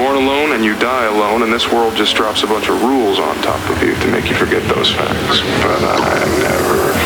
born alone and you die alone, and this world just drops a bunch of rules on top of you to make you forget those facts. But I never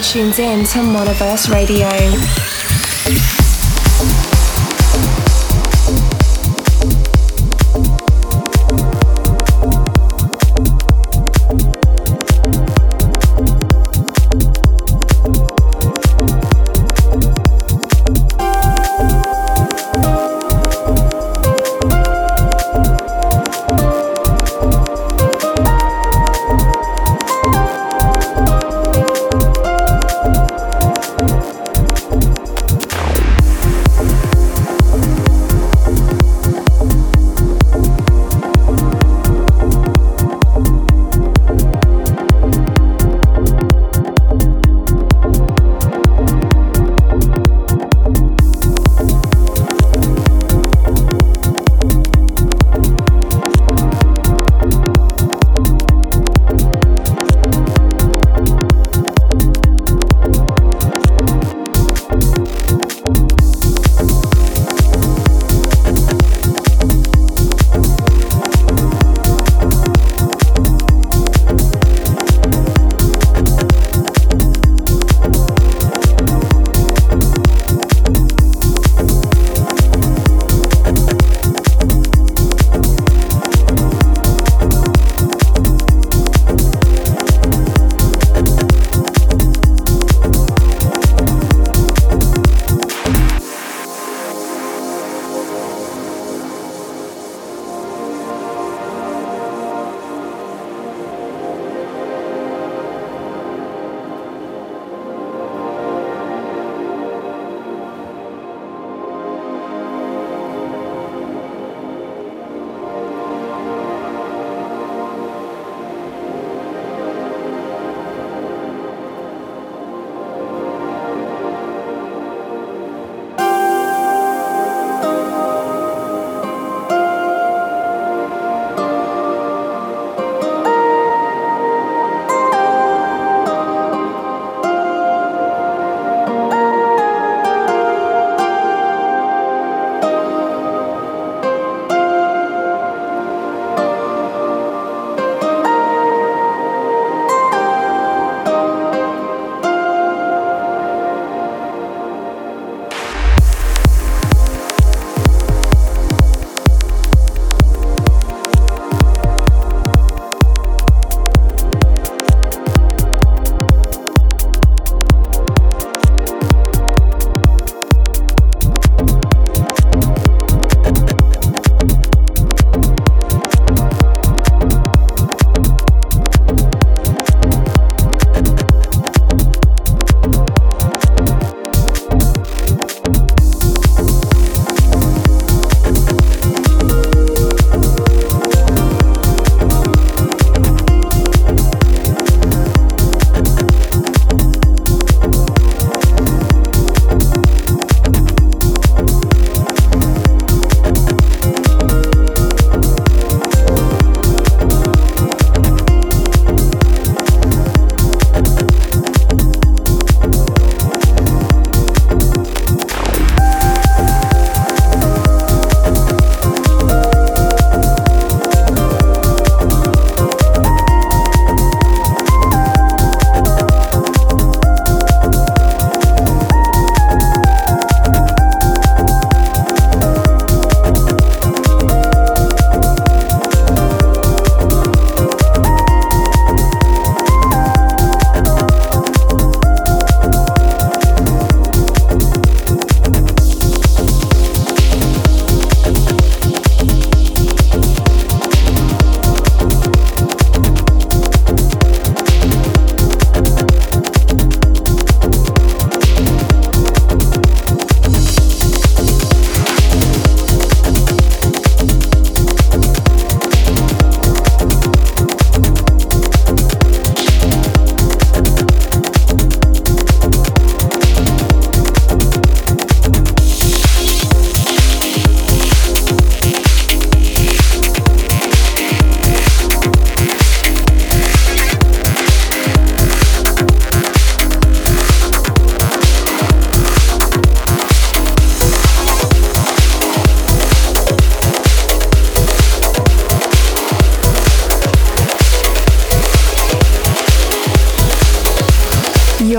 You're in to Monoverse Radio.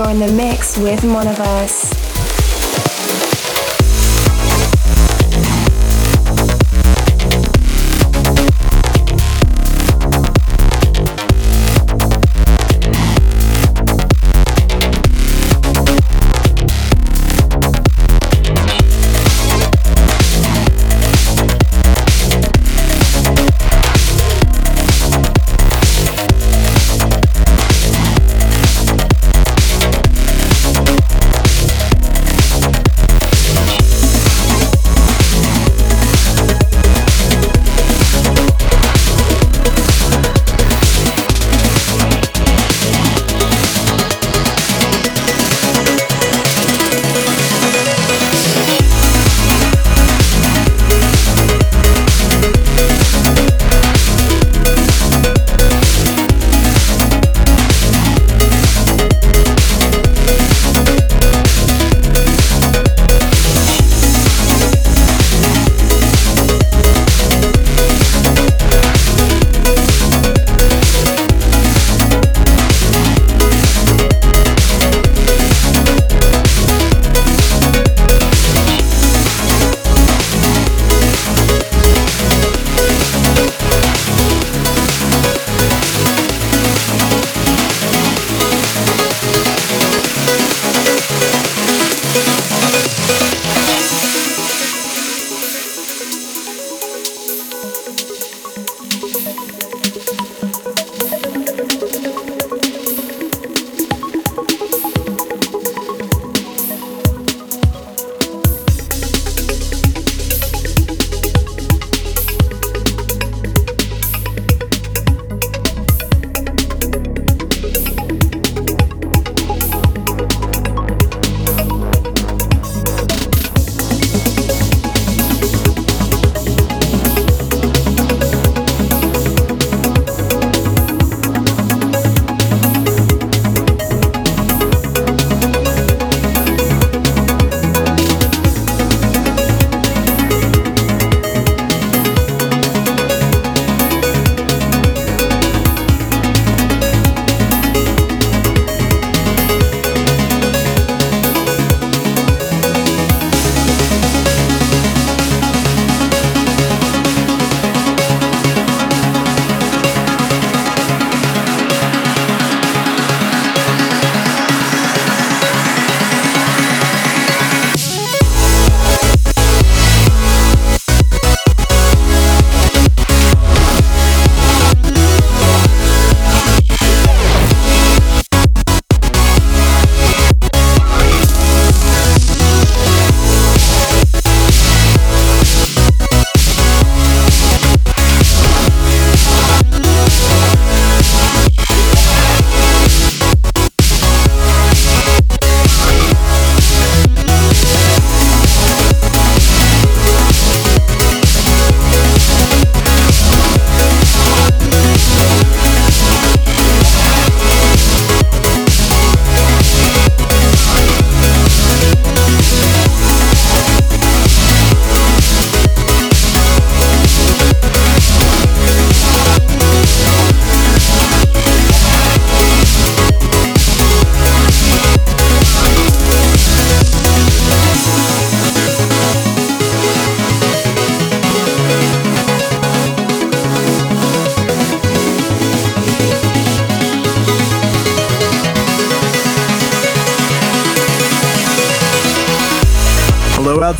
You're in the mix with Monoverse.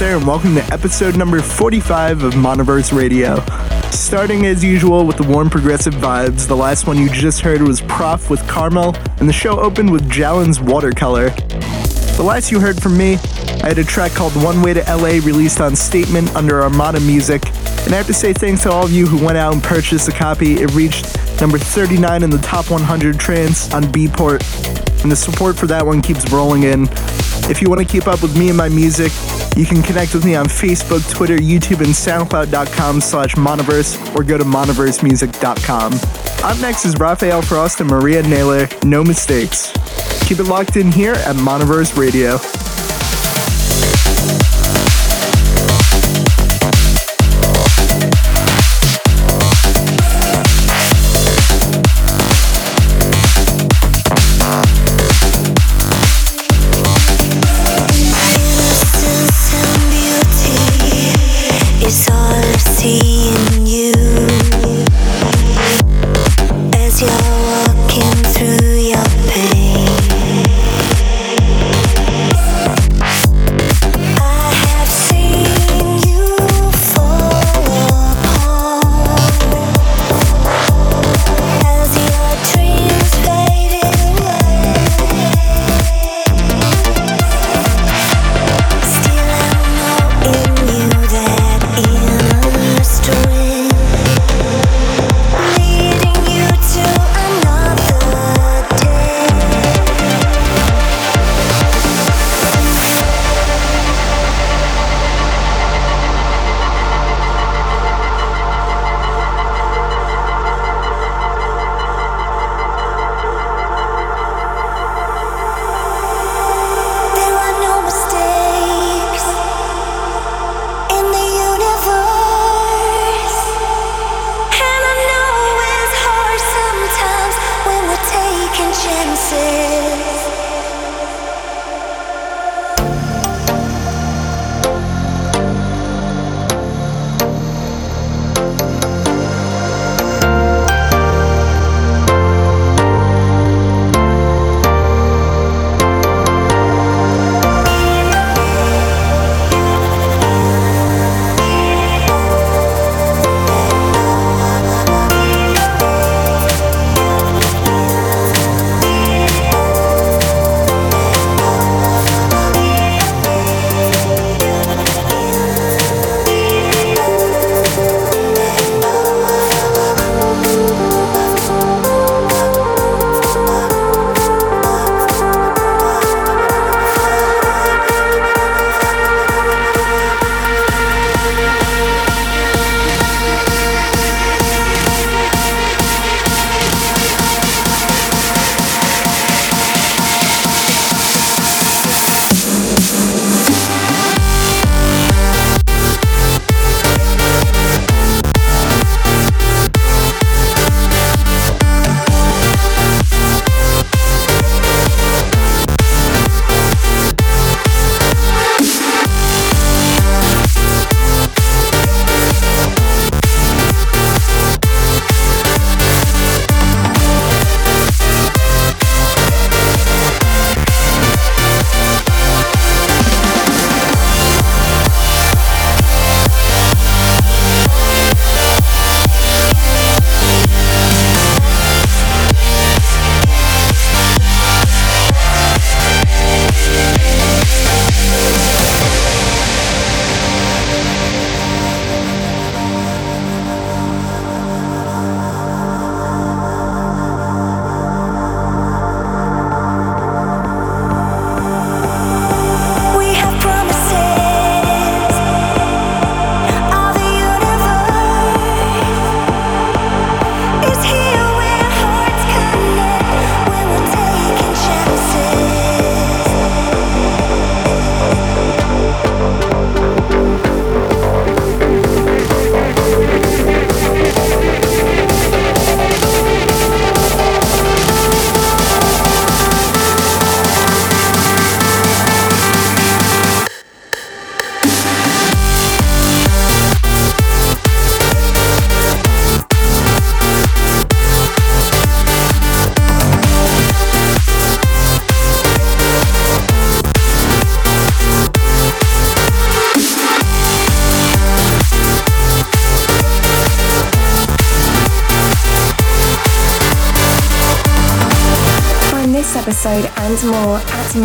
There, and welcome to episode number 45 of Monoverse Radio. Starting as usual with the warm progressive vibes, the last one you just heard was Prof with Carmel, and the show opened with Jalen's Watercolor. The last you heard from me, I had a track called One Way to LA released on Statement under Armada Music, and I have to say thanks to all of you who went out and purchased a copy. It reached number 39 in the top 100 trance on Beatport, and the support for that one keeps rolling in. If you want to keep up with me and my music, you can connect with me on Facebook, Twitter, YouTube, and SoundCloud.com slash Monoverse or go to monoversemusic.com. Up next is Rafael Frost and Maria Nayler, No Mistakes. Keep it locked in here at Monoverse Radio.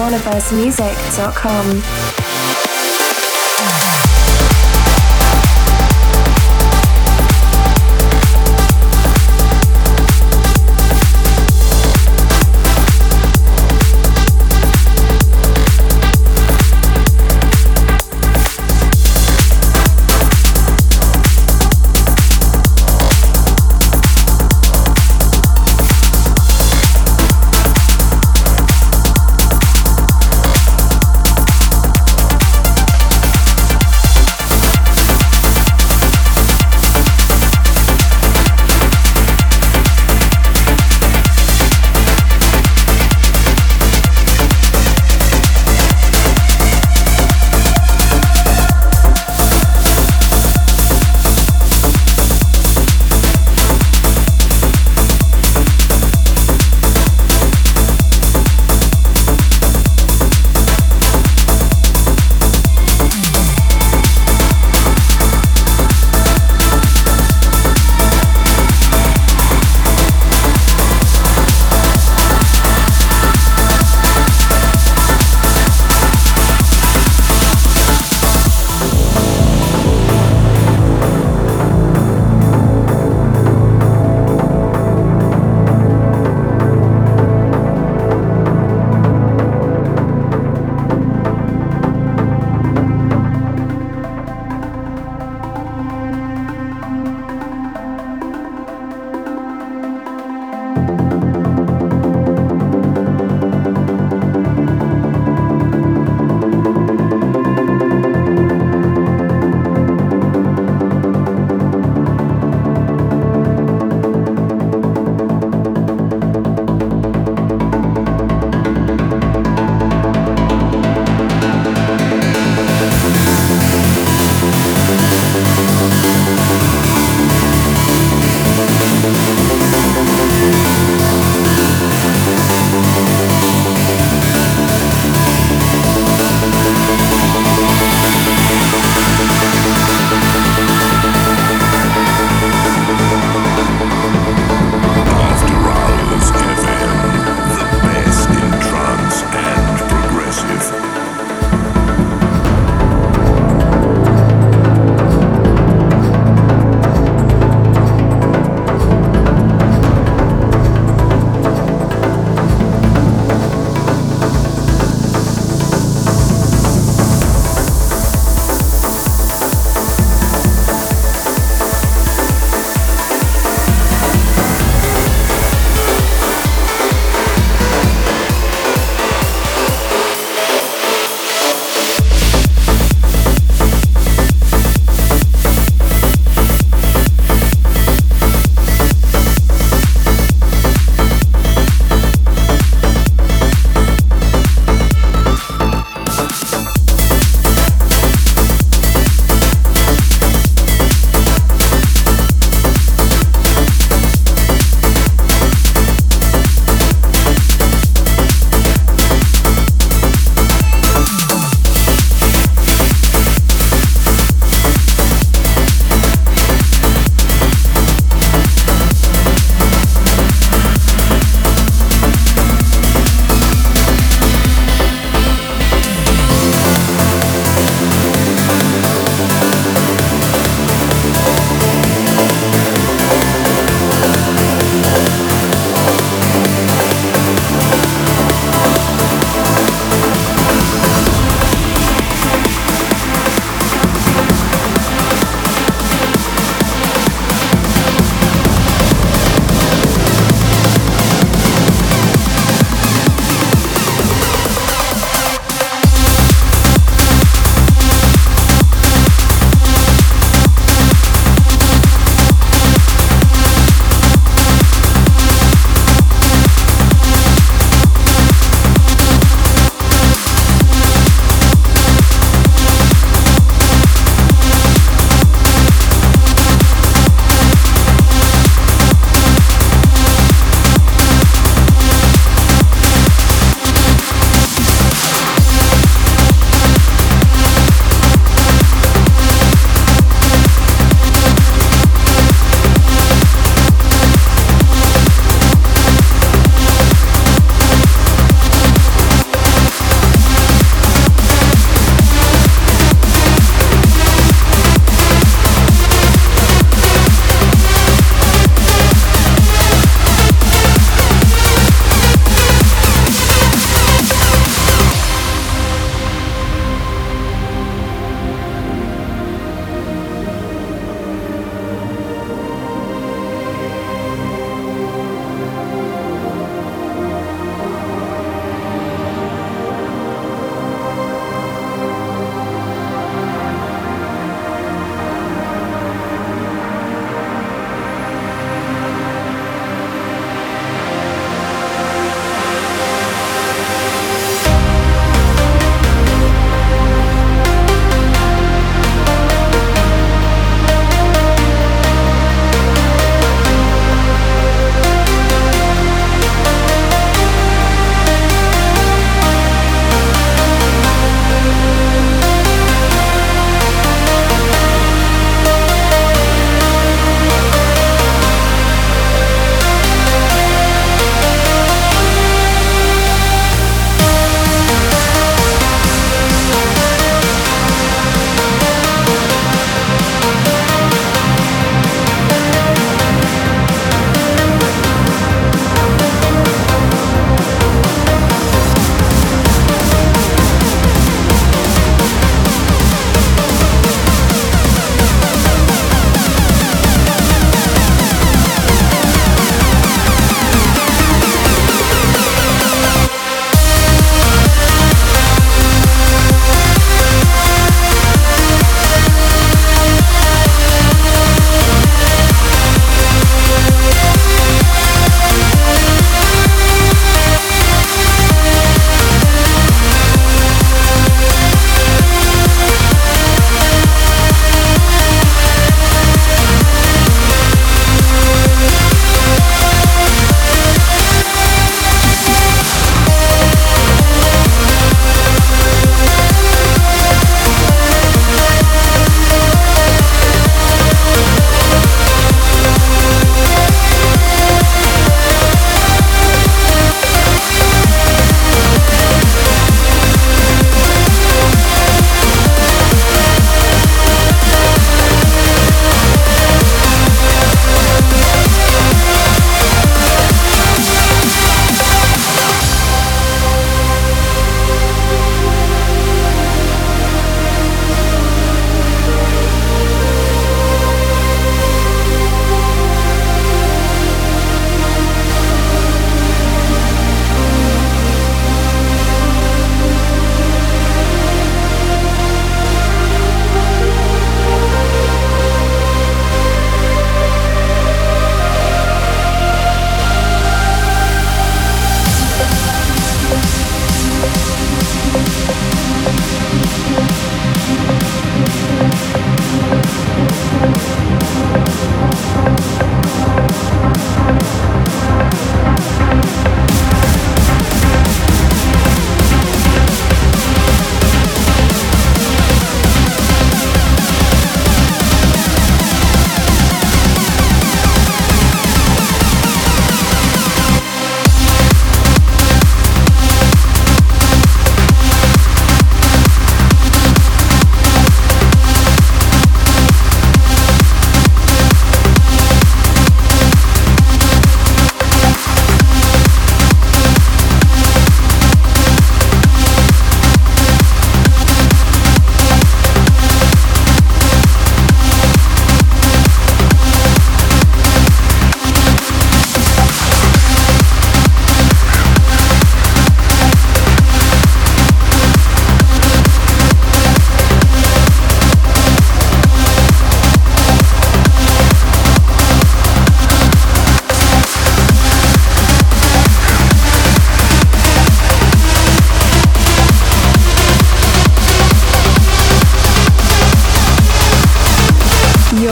universemusic.com.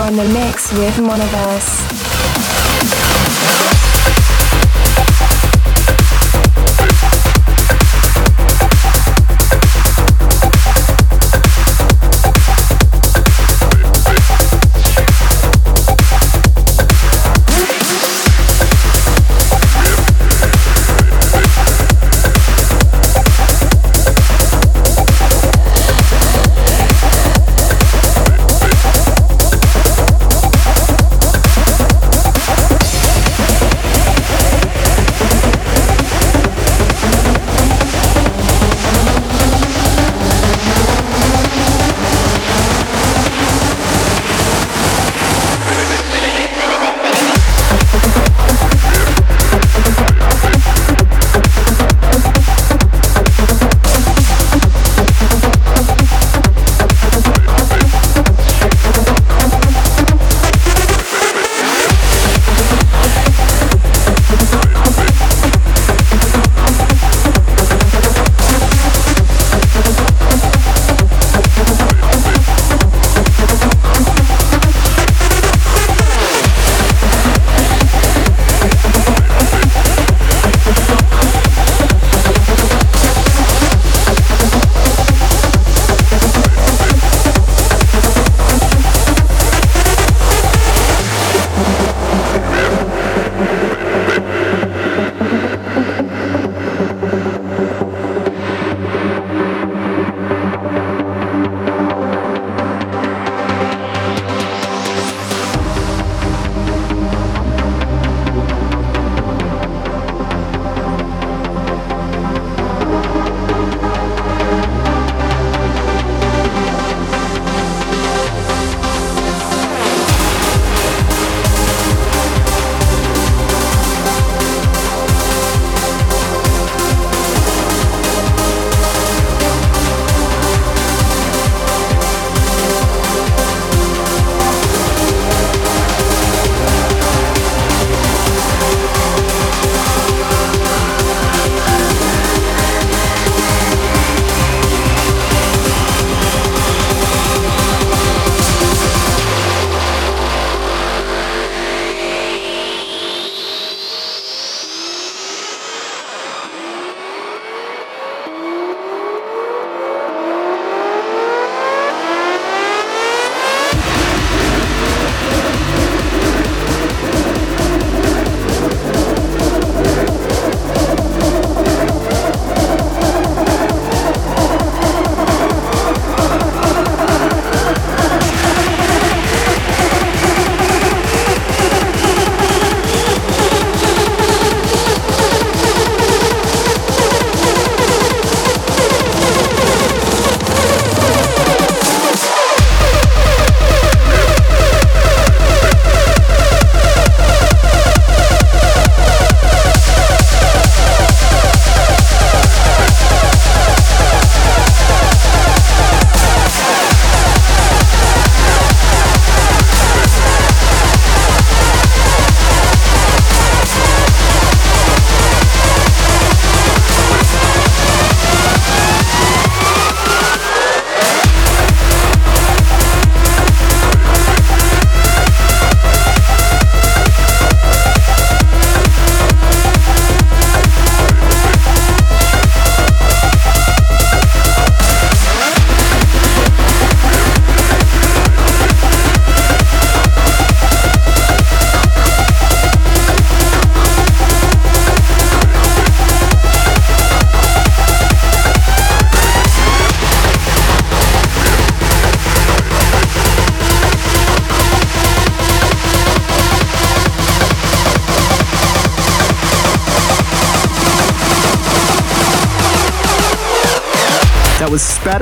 on the mix with Monoverse.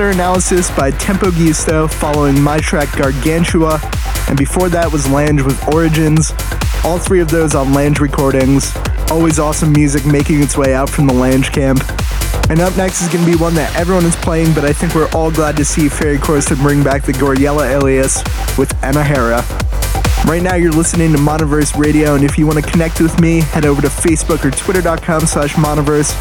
Analysis by Tempo Giusto, following my track Gargantua, and before that was Lange with Origins. All three of those on Lange Recordings. Always awesome music making its way out from the Lange camp. And up next is going to be one that everyone is playing, but I think we're all glad to see Ferry Corsten bring back the Gouryella alias with Anahera. Right now, you're listening to Monoverse Radio, and if you want to connect with me, head over to Facebook or Twitter.com slash Monoverse.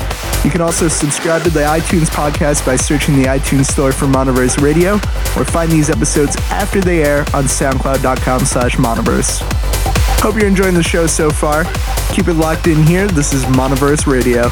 You can also subscribe to the iTunes podcast by searching the iTunes store for Monoverse Radio, or find these episodes after they air on SoundCloud.com slash Monoverse. Hope you're enjoying the show so far. Keep it locked in here. This is Monoverse Radio.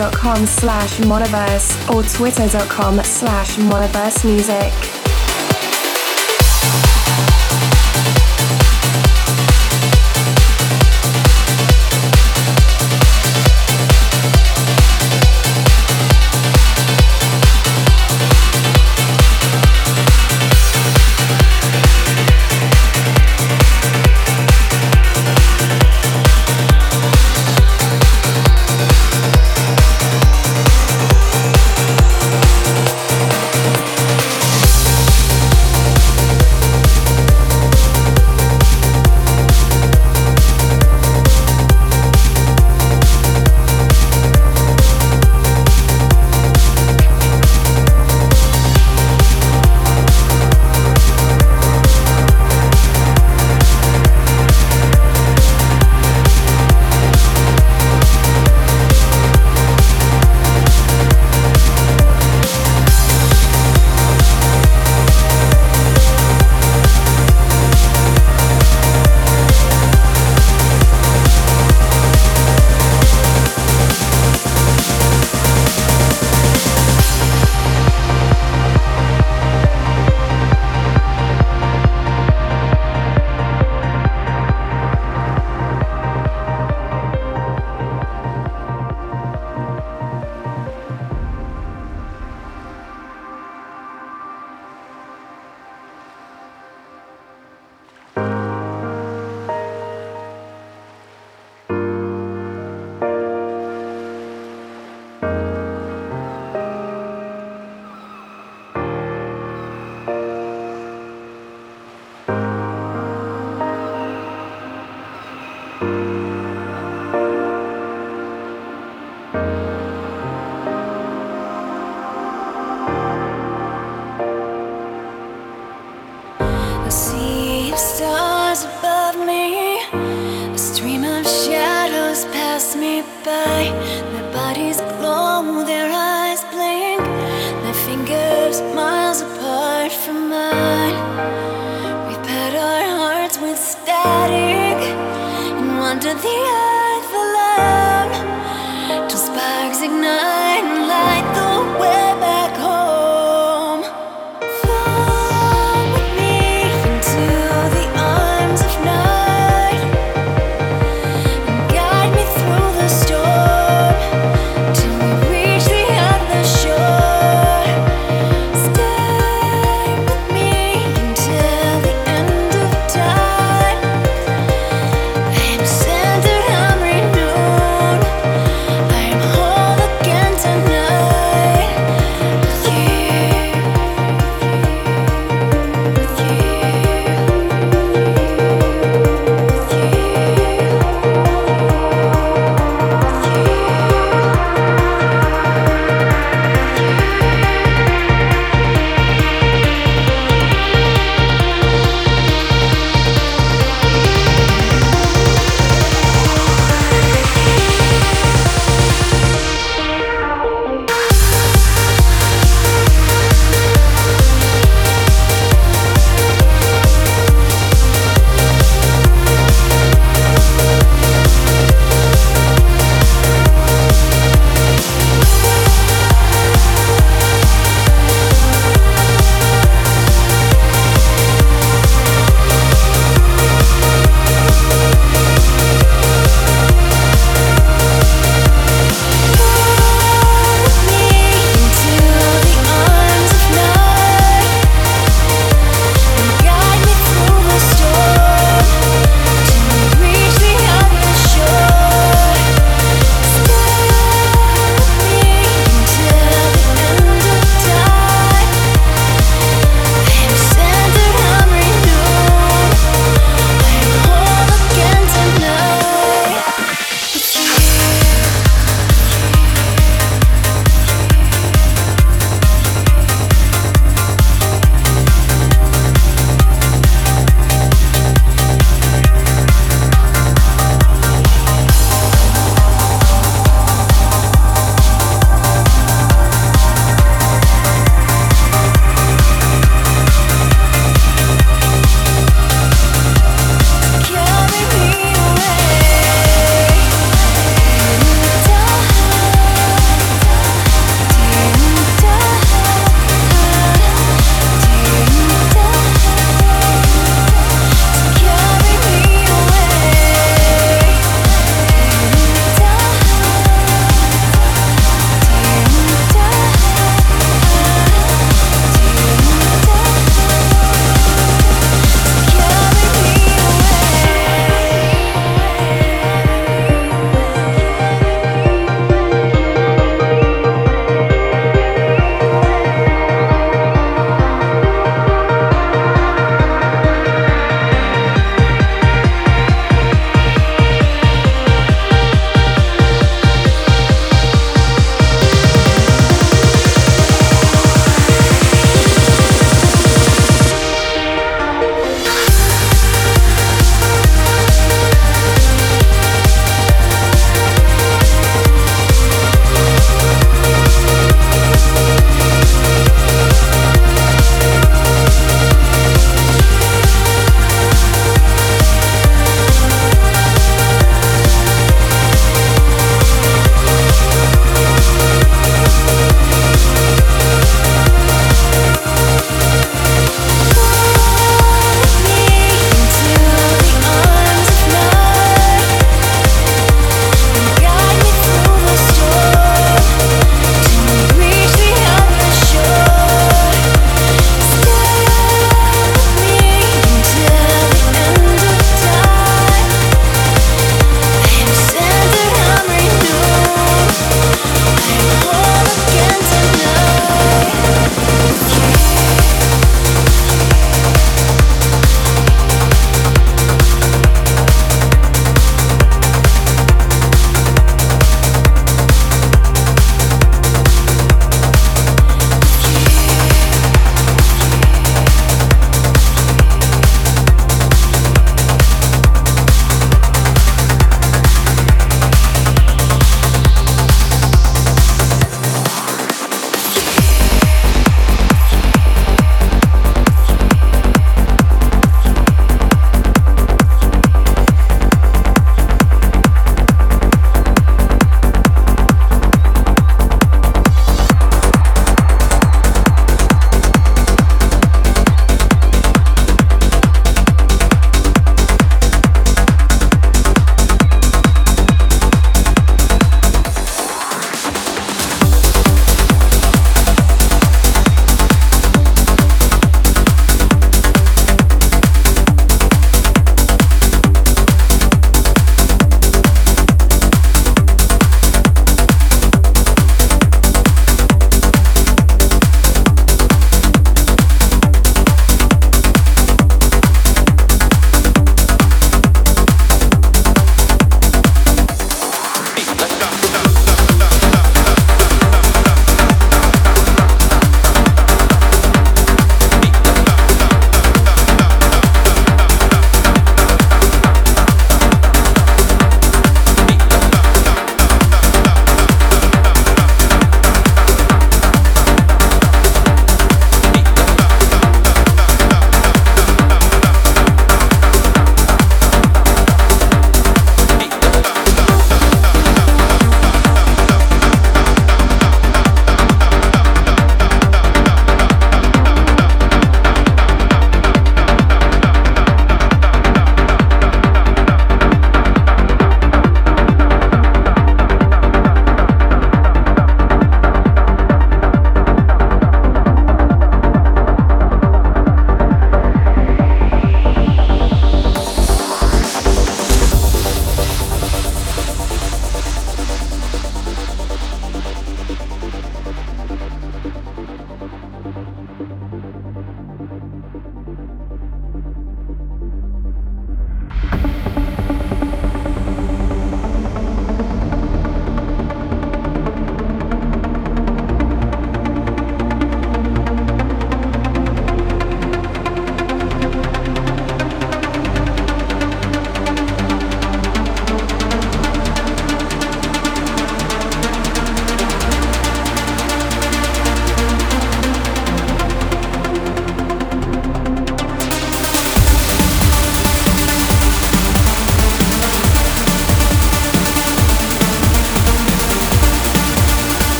facebook.com slash monoverse or twitter.com slash monoverse music. by. Their bodies glow, their eyes blink, their fingers miles apart from mine. We pad our hearts with static and wander the earth alone till sparks ignite.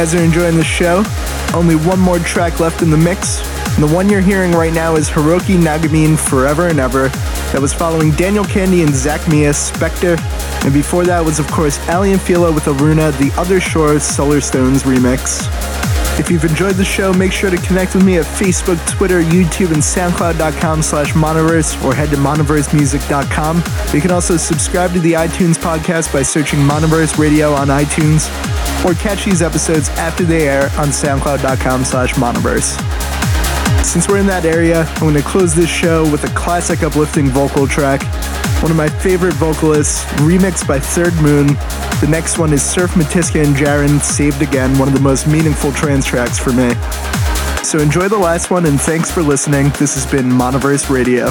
Guys are enjoying the show. Only one more track left in the mix. And the one you're hearing right now is Hiroki Nagamine Forever and Ever. That was following Daniel Kandi and Zach Mia's Spectre. And before that was, of course, Aly and Fila with Aruna, the Other Shore Solarstone's remix. If you've enjoyed the show, make sure to connect with me at Facebook, Twitter, YouTube, and SoundCloud.com slash Monoverse or head to monoversemusic.com. You can also subscribe to the iTunes podcast by searching Monoverse Radio on iTunes or catch these episodes after they air on SoundCloud.com slash Monoverse. Since we're in that area, I'm going to close this show with a classic uplifting vocal track. One of my favorite vocalists, remixed by Third Moon. The next one is Cerf Mitiska and Jaren, Saved Again, one of the most meaningful trance tracks for me. So enjoy the last one and thanks for listening. This has been Monoverse Radio.